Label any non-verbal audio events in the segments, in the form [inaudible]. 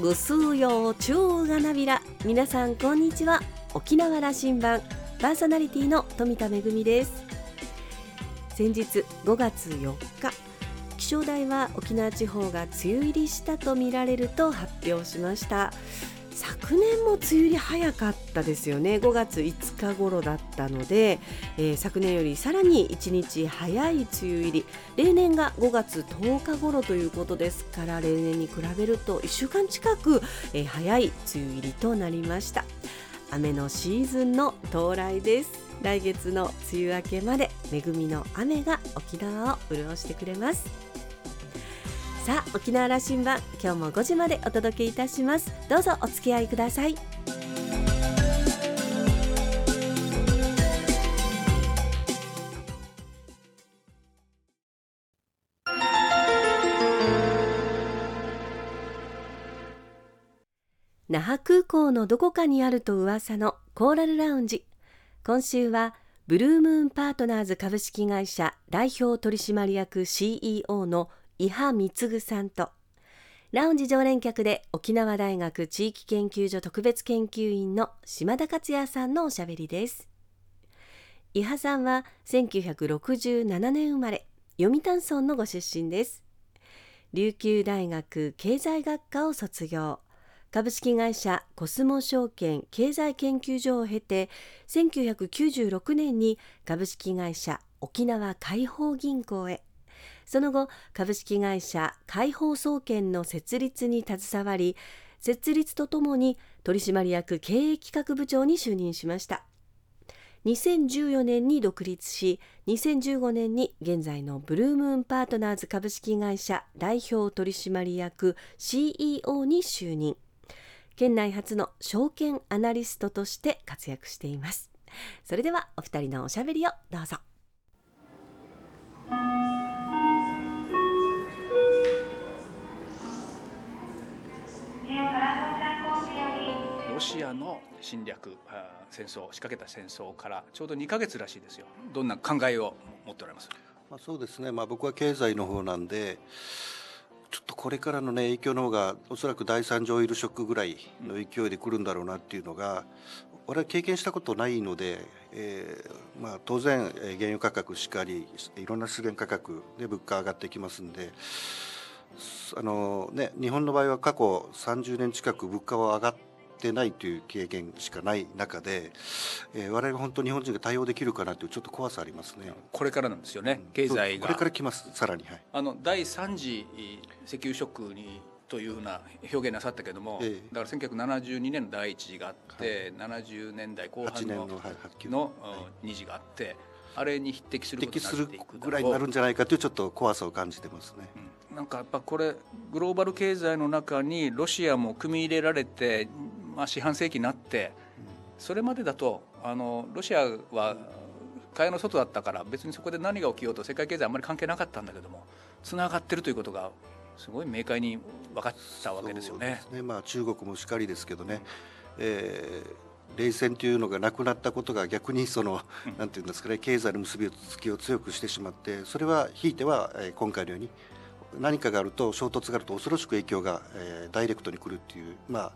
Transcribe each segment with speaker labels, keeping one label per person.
Speaker 1: ぐすうようちゅうがなびら。皆さんこんにちは。沖縄羅針盤。パーソナリティの富田恵です。先日5月4日。気象台は沖縄地方が梅雨入りしたとみられると発表しました。昨年も梅雨入り早かったですよね。5月5日頃だったので、えー、昨年よりさらに1日早い梅雨入り。例年が5月10日頃ということですから例年に比べると1週間近く、えー、早い梅雨入りとなりました。雨のシーズンの到来です。来月の梅雨明けまで恵みの雨が沖縄を潤してくれます。さあ沖縄羅針盤今日も5時までお届けいたします。どうぞお付き合いください。那覇空港のどこかにあると噂のコーラルラウンジ。今週はブルームーンパートナーズ株式会社代表取締役 CEO の伊波貢さんとラウンジ常連客で沖縄大学地域研究所特別研究員の島田克也さんのおしゃべりです。伊波さんは1967年生まれ読谷村のご出身です。琉球大学経済学科を卒業。株式会社コスモ証券経済研究所を経て1996年に株式会社沖縄解放銀行へ。その後株式会社解放総研の設立に携わり設立とともに取締役経営企画部長に就任しました。2014年に独立し2015年に現在のブルームーンパートナーズ株式会社代表取締役 CEO に就任。県内初の証券アナリストとして活躍しています。それではお二人のおしゃべりをどうぞ。
Speaker 2: シアの侵略戦争仕掛けた戦争からちょうど2か月らしいですよ。どんな考えを持っておられます？
Speaker 3: まあ、そうですね、まあ、僕は経済の方なんでちょっとこれからの、ね、影響の方がおそらく第三次オイルショックぐらいの勢いで来るんだろうなっていうのが、俺は経験したことないので、えーまあ、当然原油価格しかりいろんな資源価格で物価上がってきますんであの、ね、日本の場合は過去30年近く物価は上がってってないという経験しかない中で、えー、我々が本当日本人が対応できるかなというちょっと怖さありますね。
Speaker 2: これからなんですよね、うん、経済
Speaker 3: が。これから来ます。さらに、はい、
Speaker 2: あの第3次石油ショックにというふうな表現なさったけども、ええ、だから1972年の第一次があって、はい、70年代後半のの,、はい、の二次があって、あれに匹敵する
Speaker 3: 匹敵するぐらいになるんじゃないかというちょっと怖さを感じてますね。
Speaker 2: うん、なんかやっぱこれグローバル経済の中にロシアも組み入れられてまあ、四半世紀になってそれまでだとあのロシアは蚊帳の外だったから別にそこで何が起きようと世界経済あんまり関係なかったんだけどもつながってるということがすごい明快に分かったわけですよね。
Speaker 3: ね。まあ、中国もしかりですけどね、えー、冷戦というのがなくなったことが逆にその、うん、なんていうんですかね経済の結びつきを強くしてしまってそれはひいては、えー、今回のように何かがあると衝突があると恐ろしく影響が、えー、ダイレクトにくるっていうまあ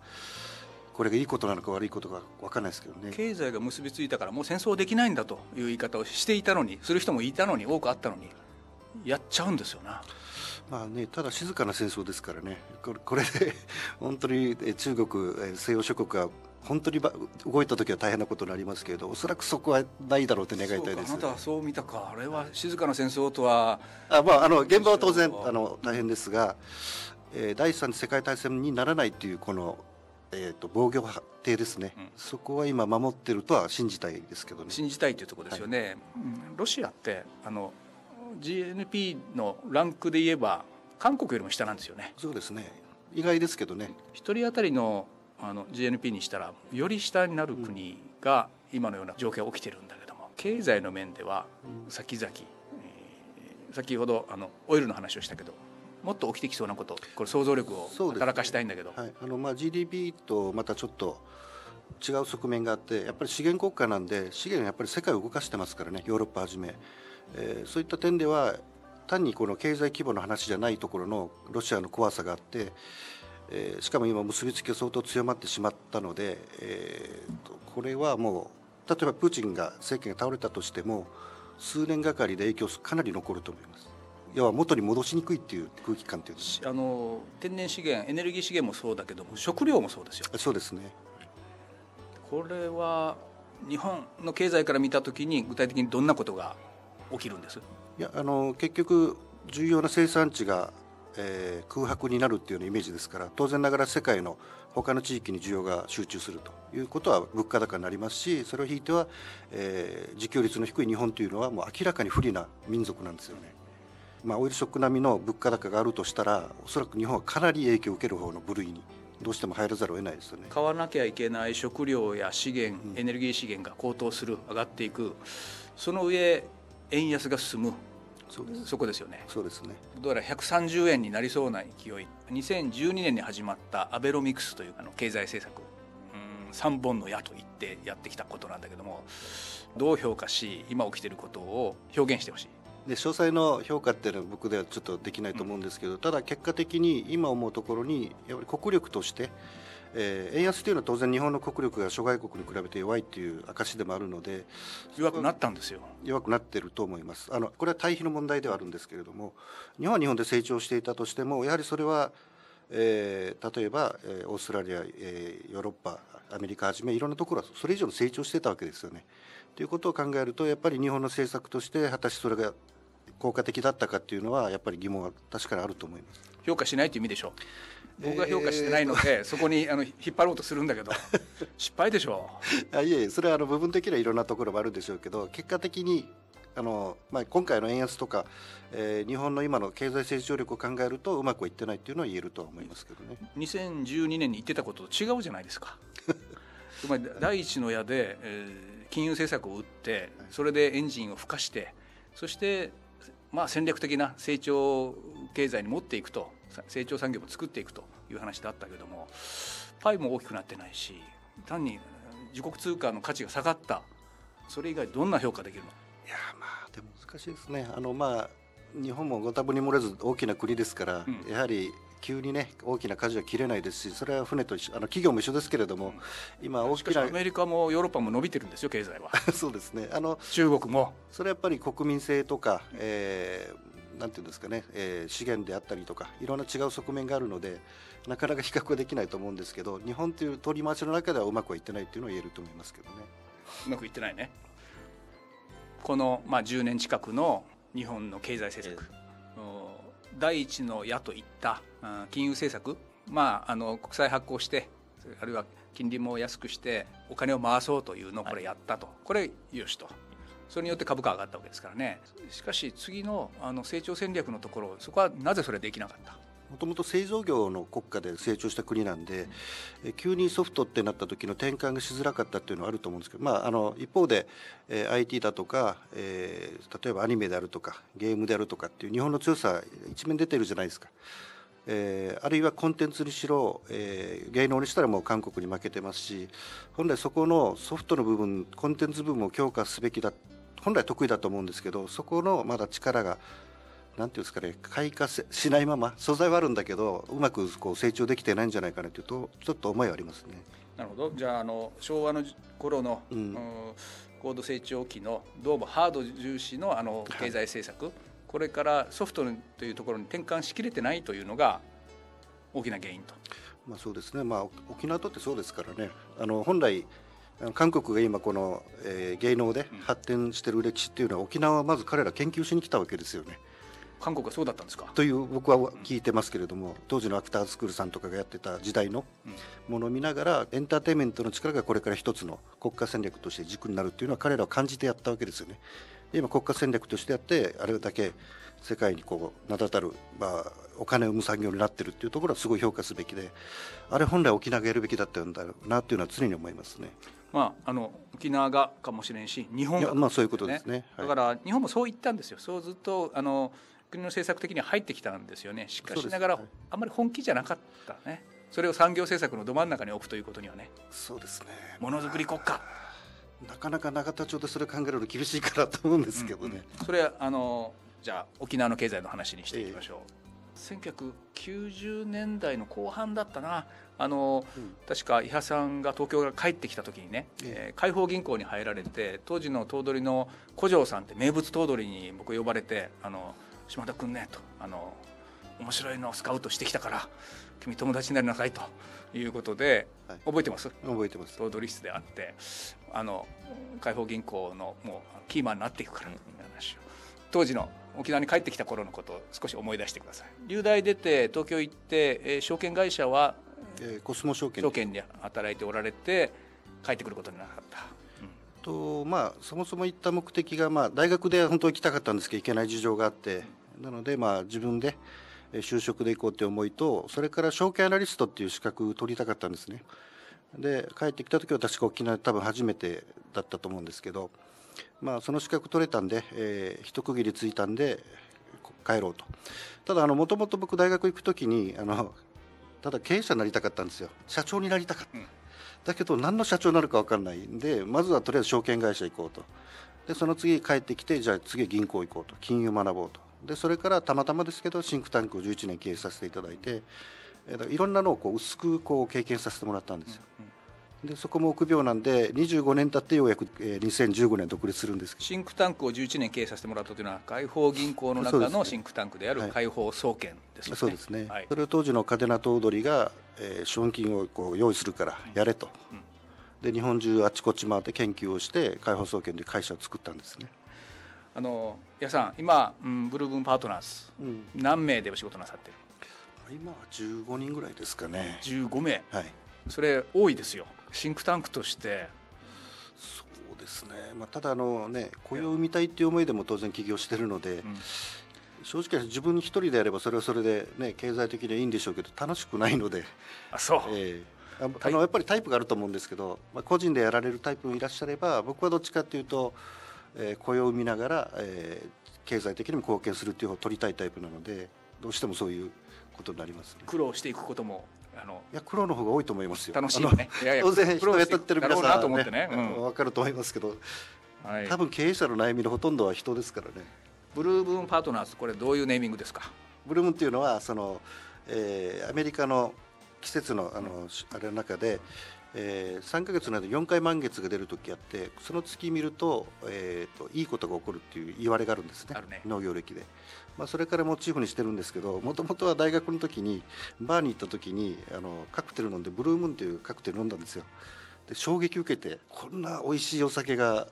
Speaker 3: これがいいことなのか悪いことか分かんないですけどね。
Speaker 2: 経済が結びついたからもう戦争できないんだという言い方をしていたのにする人もいたのに多くあったのにやっちゃうんですよな。
Speaker 3: まあね、ただ静かな戦争ですからね。これこれで [laughs] 本当に中国西洋諸国が本当に動いた時は大変なことになりますけれどおそらくそこはないだろうと願いたいです
Speaker 2: あなたはそう見たか。あれは静かな戦争とは。
Speaker 3: あ、まあ、あの現場は当然あの大変ですが、えー、第三次世界大戦にならないというこのえーと、防御艇ですね、うん、そこは今守ってるとは信じたいですけどね。
Speaker 2: 信じたいというところですよね、はい、ロシアってあの GNP のランクで言えば韓国よりも下なんですよね。
Speaker 3: そうですね。意外ですけどね。
Speaker 2: 一人当たりのあの GNP にしたらより下になる国が今のような状況が起きてるんだけども経済の面では先々、えー、先ほどあのオイルの話をしたけどもっと起きてきそうなことこれ想像力を働かしたいんだけど、ね、はい、
Speaker 3: あのまあ GDP とまたちょっと違う側面があってやっぱり資源国家なんで資源はやっぱり世界を動かしてますからね。ヨーロッパはじめ、えー、そういった点では単にこの経済規模の話じゃないところのロシアの怖さがあって、えーしかも今結びつきが相当強まってしまったので、えーとこれはもう例えばプーチンが政権が倒れたとしても数年がかりで影響かなり残ると思います要は元に戻しにくいっていう空気感っていうの
Speaker 2: あの天然資源エネルギー資源もそうだけども食料もそうですよ。
Speaker 3: そうですね。
Speaker 2: これは日本の経済から見たときに具体的にどんなことが起きるんです？
Speaker 3: いやあの結局重要な生産地が、えー空白になるっていうようなイメージですから当然ながら世界の他の地域に需要が集中するということは物価高になりますしそれを引いては、えー自給率の低い日本というのはもう明らかに不利な民族なんですよね。まあ、オイルショック並みの物価高があるとしたらおそらく日本はかなり影響を受ける方の部類にどうしても入らざるを得ないですよね。
Speaker 2: 買わなきゃいけない食料や資源
Speaker 3: うん。
Speaker 2: エネルギー資源が高騰する上がっていく。その上円安が進む。
Speaker 3: そうです。
Speaker 2: そこですよね。
Speaker 3: そうですね。
Speaker 2: どうやら130円になりそうな勢い。2012年に始まったアベノミクスというあの経済政策。うん3本の矢と言ってやってきたことなんだけどもどう評価し今起きていることを表現してほしい
Speaker 3: で詳細の評価っていうのは僕ではちょっとできないと思うんですけど、ただ結果的に今思うところにやっぱり国力として、えー円安というのは当然日本の国力が諸外国に比べて弱いっていう証でもあるので
Speaker 2: 弱くなったんですよ。
Speaker 3: 弱くなってると思います。あのこれは対比の問題ではあるんですけれども日本は日本で成長していたとしてもやはりそれは、えー例えば、えーオーストラリア、えーヨーロッパアメリカはじめいろんなところはそれ以上の成長してたわけですよね。ということを考えるとやっぱり日本の政策として果たしてそれが効果的だったかっていうのはやっぱり疑問は確かにあると思います。
Speaker 2: 評価しないという意味でしょう僕が評価してないので、そこにあの引っ張ろうとするんだけど [laughs] 失敗でしょ
Speaker 3: あいえいえそれはあの部分的にはいろんなところもあるでしょうけど結果的にあの、まあ、今回の円安とか、えー日本の今の経済成長力を考えるとうまくいってないっていうのは言えるとは思いますけどね。
Speaker 2: 2012年に言ってたことと違うじゃないですか [laughs] つまり第一の矢で、えー金融政策を打ってそれでエンジンを孵化してそして、まあ、戦略的な成長経済に持っていくとさ成長産業も作っていくという話だったけどもパイも大きくなってないし単に自国通貨の価値が下がった。それ以外どんな評価できるの？
Speaker 3: いやーまあでも難しいですね。あのまあ日本もご多分に漏れず大きな国ですから、
Speaker 2: うん。
Speaker 3: やはり急にね大きな舵は切れないですしそれは船と一緒あの企業も一緒ですけれども、今大
Speaker 2: しかし
Speaker 3: きな
Speaker 2: アメリカもヨーロッパも伸びてるんですよ経済は。[laughs]
Speaker 3: そうですね。あの
Speaker 2: 中国も。
Speaker 3: それはやっぱり国民性とか、えーなんていうんですかね、えー資源であったりとかいろんな違う側面があるのでなかなか比較はできないと思うんですけど日本という取り回しの中ではうまくはいってないっていうのは言えると思いますけどね。
Speaker 2: うまくいってないね。この、まあ、10年近くの日本の経済政策、お第一の矢といったあ金融政策、まあ、あの国債発行してあるいは金利も安くしてお金を回そうというのをこれやったと、これよしと。それによって株価上がったわけですからね。しかし次のあの成長戦略のところそこはなぜそれできなかった？
Speaker 3: もともと製造業の国家で成長した国なんで、え急にソフトってなった時の転換がしづらかったっていうのはあると思うんですけど、まあ、あの一方で、えー IT だとか、えー例えばアニメであるとかゲームであるとかっていう日本の強さ一面出てるじゃないですか。えーあるいはコンテンツにしろ、えー芸能にしたらもう韓国に負けてますし本来そこのソフトの部分コンテンツ部分を強化すべきだ本来得意だと思うんですけどそこのまだ力がなんていうんですかね開花せしないまま素材はあるんだけどうまくこう成長できてないんじゃないかなというとちょっと思いはありますね。
Speaker 2: なるほど。じゃああの昭和の頃の、
Speaker 3: うん。
Speaker 2: うん高度成長期のどうもハード重視のあの経済政策、これからソフトというところに転換しきれてないというのが大きな原因と。
Speaker 3: まあそうですね。まあ沖縄とってそうですからね。あの本来韓国が今この、えー芸能で発展してる歴史っていうのは沖縄はまず彼ら研究しに来たわけですよね。
Speaker 2: 韓国はそうだったんですか？
Speaker 3: という僕は聞いてますけれども当時のアクタースクールさんとかがやってた時代のものを見ながらエンターテインメントの力がこれから一つの国家戦略として軸になるっていうのは彼らは感じてやったわけですよね。で今国家戦略としてやってあれだけ世界にこう名だたる、まあ、お金を生む産業になってるっていうところはすごい評価すべきであれ本来沖縄がやるべきだったんだろうなっていうのは常に思いますね。
Speaker 2: まああの沖縄がかもしれんし日本が
Speaker 3: まあそういうことですねはい
Speaker 2: だから日本もそう言ったんですよ。そうずっとあの国の政策的には入ってきたんですよね。しかしながら、
Speaker 3: はい
Speaker 2: あんまり本気じゃなかったね。それを産業政策のど真ん中に置くということにはね。
Speaker 3: そうですね
Speaker 2: ものづくり国家。
Speaker 3: なかなか永田町でそれ考えるの厳しいかなと思うんですけどね。
Speaker 2: それはあのじゃあ沖縄の経済の話にしていきましょう。1990年代の後半だったな。あの、
Speaker 3: うん。
Speaker 2: 確か伊波さんが東京から帰ってきた時にね、
Speaker 3: え
Speaker 2: え。ー海邦銀行に入られて当時の頭取の古城さんって名物頭取に僕呼ばれて「あの島田君ね」とあの「面白いのをスカウトしてきたから君友達になりなさい」ということで、
Speaker 3: はい。
Speaker 2: 覚えてます？
Speaker 3: 覚えてます。
Speaker 2: 頭取室であってあの海邦銀行のもうキーマンになっていくからみたいな話を。当時の沖縄に帰ってきた頃のことを少し思い出してください。留大出て東京行って、えー証券会社は
Speaker 3: えーコスモ証券。
Speaker 2: 証券で働いておられて帰ってくることになかった、
Speaker 3: とまあそもそも行った目的がまあ大学で本当は行きたかったんですけど行けない事情があって。なのでまあ自分でえー就職で行こうって思いとそれから証券アナリストっていう資格を取りたかったんですねで帰ってきた時は確か沖縄で多分初めてだったと思うんですけどまあその資格取れたんで、えー一区切りついたんでこ帰ろうと。ただあのもともと僕大学行く時にあのただ経営者になりたかったんですよ。社長になりたかった、
Speaker 2: うん。
Speaker 3: だけど何の社長になるか分かんない。んでまずはとりあえず証券会社行こうと。でその次帰ってきてじゃあ次銀行行こうと。金融学ぼうと。でそれからたまたまですけどシンクタンクを11年経営させていただいてえーいろんなのをこう薄くこう経験させてもらったんですよ。でそこも臆病なんで25年経ってようやく、えー2015年独立するんです
Speaker 2: シンクタンクを11年経営させてもらったというのは解放銀行の中のシンクタンクである
Speaker 3: はい。
Speaker 2: 解放総研ですよね、
Speaker 3: そうですね、
Speaker 2: はい。
Speaker 3: それを当時の嘉手納頭取が、えー資本金をこう用意するからやれと、
Speaker 2: うん。
Speaker 3: で日本中あちこち回って研究をして解放総研という会社を作ったんですね、
Speaker 2: あの矢さん今、うん、ブルームパートナーズ
Speaker 3: うん、
Speaker 2: 何名でお仕事なさってる？
Speaker 3: 今は15人ぐらいですかね。
Speaker 2: 15名。
Speaker 3: はい。
Speaker 2: それ多いですよ。シンクタンクとして。
Speaker 3: そうですね、まあ、ただあのね雇用を生みたいっていう思いでも当然起業してるので、
Speaker 2: うん。
Speaker 3: 正直自分一人でやればそれはそれでね経済的にはいいんでしょうけど楽しくないので、
Speaker 2: あそう、
Speaker 3: ええ。ああのやっぱりタイプがあると思うんですけど、まあ、個人でやられるタイプもいらっしゃれば僕はどっちかっていうと、えー雇用を生みながら、えー経済的にも貢献するっていう方を取りたいタイプなのでどうしてもそういうことになりますね。
Speaker 2: 苦労していくこともあの
Speaker 3: いや苦労の方が多いと思いますよ。
Speaker 2: 楽しいよねいやいや
Speaker 3: あの [laughs] 当然人を雇ってる皆さん
Speaker 2: だろうなと思ってね
Speaker 3: は
Speaker 2: うん
Speaker 3: 分かると思いますけど
Speaker 2: はい
Speaker 3: 多分経営者の悩みのほとんどは人ですからね。
Speaker 2: ブルームーンパートナーズこれどういうネーミングですか？
Speaker 3: ブルームっていうのはその、えーアメリカの季節のあのしあれの中で、えー3ヶ月の間4回満月が出る時あってその月見ると,、えーといいことが起こるっていう言われがあるんですね。
Speaker 2: ね。
Speaker 3: 農業歴で、まあ、それからモチーフにしてるんですけどもともとは大学の時にバーに行った時にあのカクテル飲んでブルームーンっていうカクテル飲んだんですよ。で衝撃受けてこんな美味しいお酒が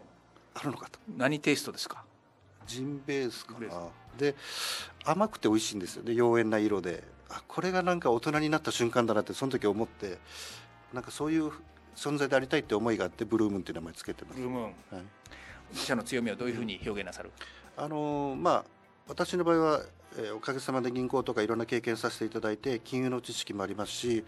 Speaker 3: あるのかと。
Speaker 2: 何テイストですか？
Speaker 3: ジンベースかな。で甘くて美味しいんですよ。で妖艶な色で。あこれがなんか大人になった瞬間だなってその時思ってなんかそういう存在でありたいって思いがあってブルームーンっていう名前つけてます、
Speaker 2: ブルームーン。
Speaker 3: はい、
Speaker 2: 自社の強みはどういうふうに表現なさる？
Speaker 3: あのーまあ私の場合は、えーおかげさまで銀行とかいろんな経験させていただいて金融の知識もありますし、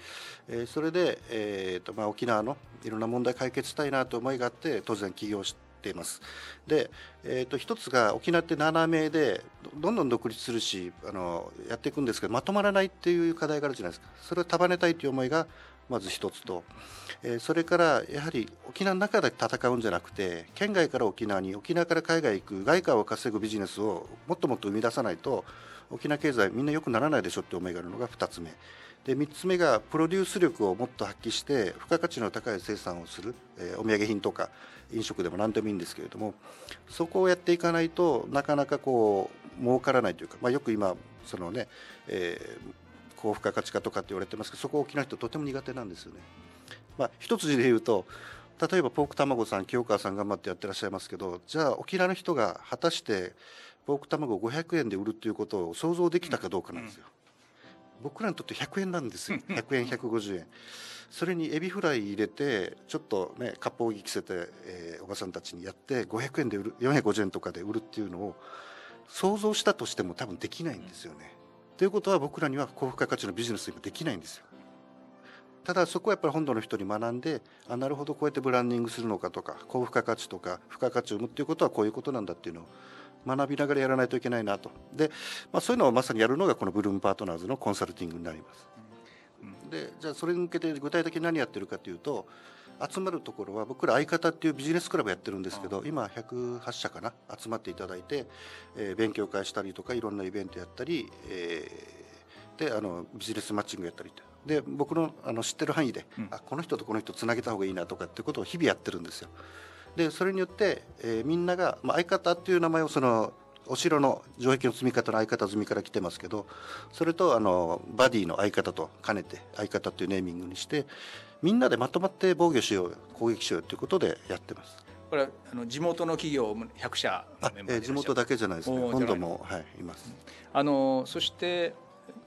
Speaker 3: えーそれで、えーとまあ、沖縄のいろんな問題解決したいなと思いがあって当然起業しています。で、えー、と一つが沖縄って7名でどどんどん独立するしあのやっていくんですけどまとまらないっていう課題があるじゃないですか。それを束ねたいという思いがまず一つと、えーそれからやはり沖縄の中で戦うんじゃなくて県外から沖縄に沖縄から海外行く外貨を稼ぐビジネスをもっともっと生み出さないと沖縄経済みんな良くならないでしょって思いがあるのが2つ目。で3つ目がプロデュース力をもっと発揮して付加価値の高い生産をする、えーお土産品とか飲食でも何でもいいんですけれどもそこをやっていかないとなかなかこう儲からないというか、まあ、よく今そのね、えー高付加価値化とかって言われてますけどそこ沖縄の人とても苦手なんですよね。まあ、一つで言うと例えばポーク卵さん清川さん頑張ってやってらっしゃいますけどじゃあ沖縄の人が果たしてポーク卵を500円で売るっていうことを想像できたかどうかなんですよ。僕らにとって100円なんですよ100円150円それにエビフライ入れてちょっとね割烹着着せて、えーおばさんたちにやって500円で売る450円とかで売るっていうのを想像したとしても多分できないんですよね。ということは僕らには高付加価値のビジネス今できないんですよ。ただそこはやっぱり本土の人に学んであなるほどこうやってブランディングするのかとか高付加価値とか付加価値を生むっていうことはこういうことなんだっていうのを学びながらやらないといけないなとで、まあ、そういうのをまさにやるのがこのブルームパートナーズのコンサルティングになります。でじゃあそれに向けて具体的に何やってるかというと集まるところは僕ら相方っていうビジネスクラブやってるんですけど今108社かな集まっていただいて、えー勉強会したりとかいろんなイベントやったり、えーであのビジネスマッチングやったりってで僕のあの知ってる範囲で、
Speaker 2: うん
Speaker 3: あこの人とこの人つなげた方がいいなとかっていうことを日々やってるんですよ。でそれによって、えーみんなが、まあ、相方っていう名前をそのお城の城壁の積み方の相方積みから来てますけどそれとあのバディの相方と兼ねて相方っていうネーミングにしてみんなでまとまって防御しようよ攻撃しようよということでやってます。
Speaker 2: これはあの地元の企業100社
Speaker 3: えー地元だけじゃないですね。本土も、はい、います。
Speaker 2: あのそして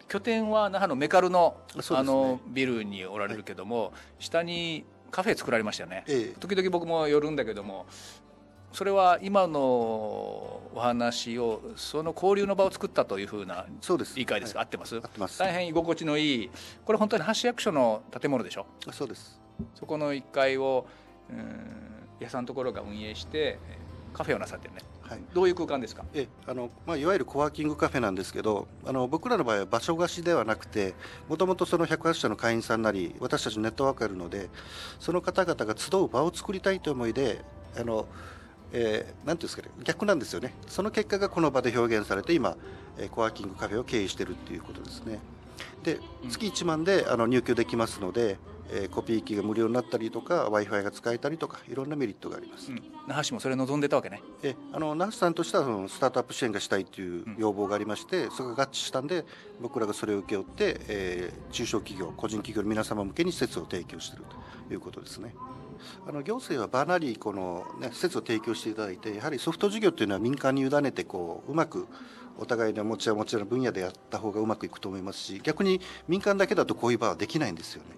Speaker 2: 拠点は那覇のメカルの,、あのビルにおられるけども、下にカフェ作られましたよね、
Speaker 3: ええ。
Speaker 2: 時々僕も寄るんだけどもそれは今のお話をその交流の場を作ったというふうな
Speaker 3: そうです。
Speaker 2: 理解ですか、
Speaker 3: はい。
Speaker 2: 合ってます？
Speaker 3: 合ってます。
Speaker 2: 大変居心地のいいこれ本当に橋役所の建物でしょ？
Speaker 3: そうです。
Speaker 2: そこの1階をうん屋さんのところが運営してカフェをなさってるね。
Speaker 3: はい。
Speaker 2: どういう空間ですか？
Speaker 3: えあのまあ、いわゆるコワーキングカフェなんですけどあの僕らの場合は場所貸しではなくてもともとその108社の会員さんなり私たちのネットワークがあるのでその方々が集う場を作りたいという思いであの、えーなんていうんですかね逆なんですよね。その結果がこの場で表現されて今、えーコワーキングカフェを経営しているっていうことですね。で
Speaker 2: うん。
Speaker 3: 月1万であの入居できますので、えーコピー機が無料になったりとか w i f i が使えたりとかいろんなメリットがあります、
Speaker 2: うん。那覇市もそれ望んでたわけね。
Speaker 3: えあの那須さんとしてはそのスタートアップ支援がしたいという
Speaker 2: うん
Speaker 3: 要望がありまして、それが合致したんで僕らがそれを請け負って、えー中小企業個人企業の皆様向けに施設を提供しているということですね。あの行政はバーナリーこの、ね、施設を提供していただいてやはりソフト事業というのは民間に委ねてこううまくお互いの持ちは持ちの分野でやった方がうまくいくと思いますし逆に民間だけだとこういう場はできないんですよね。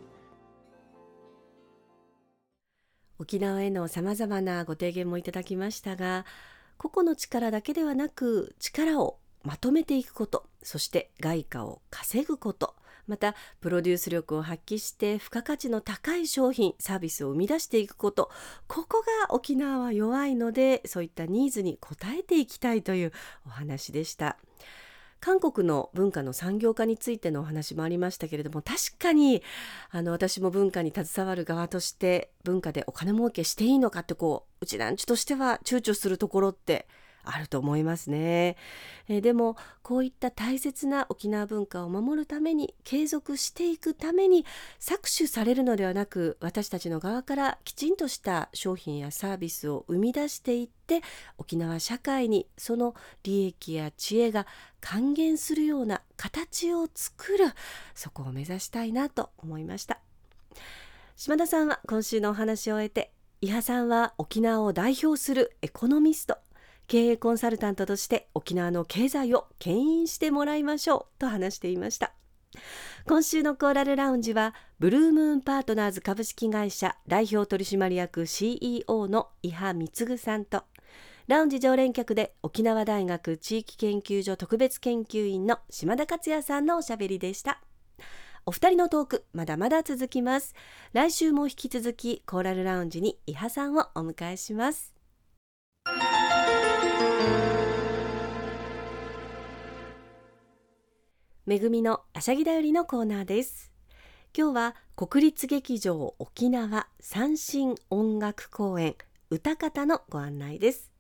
Speaker 1: 沖縄へのさまざまなご提言もいただきましたが個々の力だけではなく力をまとめていくことそして外貨を稼ぐことまたプロデュース力を発揮して付加価値の高い商品サービスを生み出していくことここが沖縄は弱いのでそういったニーズに応えていきたいというお話でした。韓国の文化の産業化についてのお話もありましたけれども確かにあの私も文化に携わる側として文化でお金儲けしていいのかってこううちなんちとしては躊躇するところってあると思いますね、えーでもこういった大切な沖縄文化を守るために継続していくために搾取されるのではなく私たちの側からきちんとした商品やサービスを生み出していって沖縄社会にその利益や知恵が還元するような形を作るそこを目指したいなと思いました。島田さんは今週のお話を終えて伊波さんは沖縄を代表するエコノミスト経営コンサルタントとして沖縄の経済を牽引してもらいましょうと話していました。今週のコーラルラウンジはブルームーンパートナーズ株式会社代表取締役 CEO の伊波貢さんとラウンジ常連客で沖縄大学地域研究所特別研究員の島田克也さんのおしゃべりでした。お二人のトークまだまだ続きます。来週も引き続きコーラルラウンジに伊波さんをお迎えします。めぐみのあしゃぎだよりのコーナーです。今日は国立劇場沖縄三振音楽公演歌方のご案内です。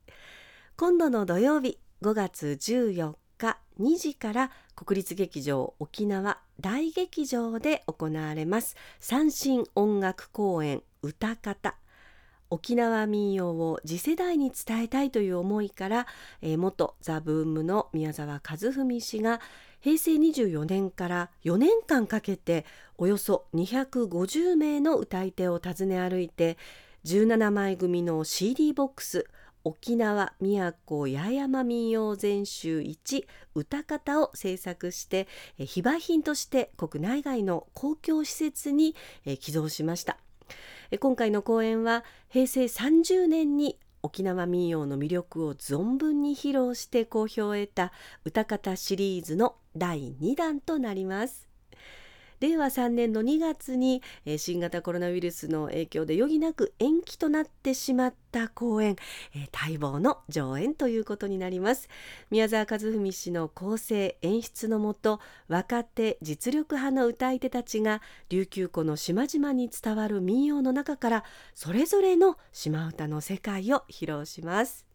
Speaker 1: 今度の土曜日5月14日2時から国立劇場沖縄大劇場で行われます三振音楽公演歌方。沖縄民謡を次世代に伝えたいという思いから、えー元ザ・ブームの宮沢和文氏が平成24年から4年間かけておよそ250名の歌い手を訪ね歩いて17枚組の CD ボックス沖縄宮古八重山民謡全集1歌方を制作して非売品として国内外の公共施設に寄贈しました。今回の公演は平成30年に沖縄民謡の魅力を存分に披露して好評を得た歌方シリーズの第2弾となります。令和3年の2月にえー新型コロナウイルスの影響で余儀なく延期となってしまった公演、えー待望の上演ということになります。宮沢和文氏の構成演出のもと若手実力派の歌い手たちが琉球湖の島々に伝わる民謡の中からそれぞれの島唄の世界を披露します。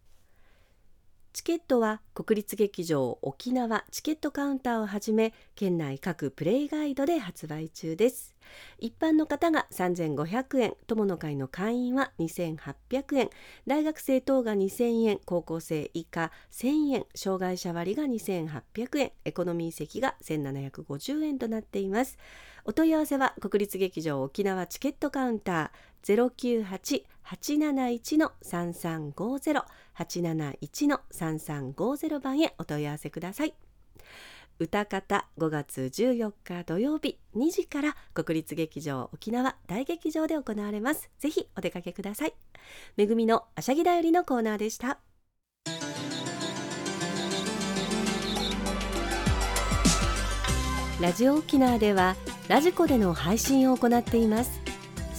Speaker 1: チケットは国立劇場沖縄チケットカウンターをはじめ県内各プレイガイドで発売中です。一般の方が3500円友の会の会員は2800円大学生等が2000円高校生以下1000円障害者割が2800円エコノミー席が1750円となっています。お問い合わせは国立劇場沖縄チケットカウンター098-871-3350 871-3350番へお問い合わせください。歌方5月14日土曜日2時から国立劇場沖縄大劇場で行われます。ぜひお出かけください。めぐみのあしゃぎだよりのコーナーでした。ラジオ沖縄ではラジコでの配信を行っています。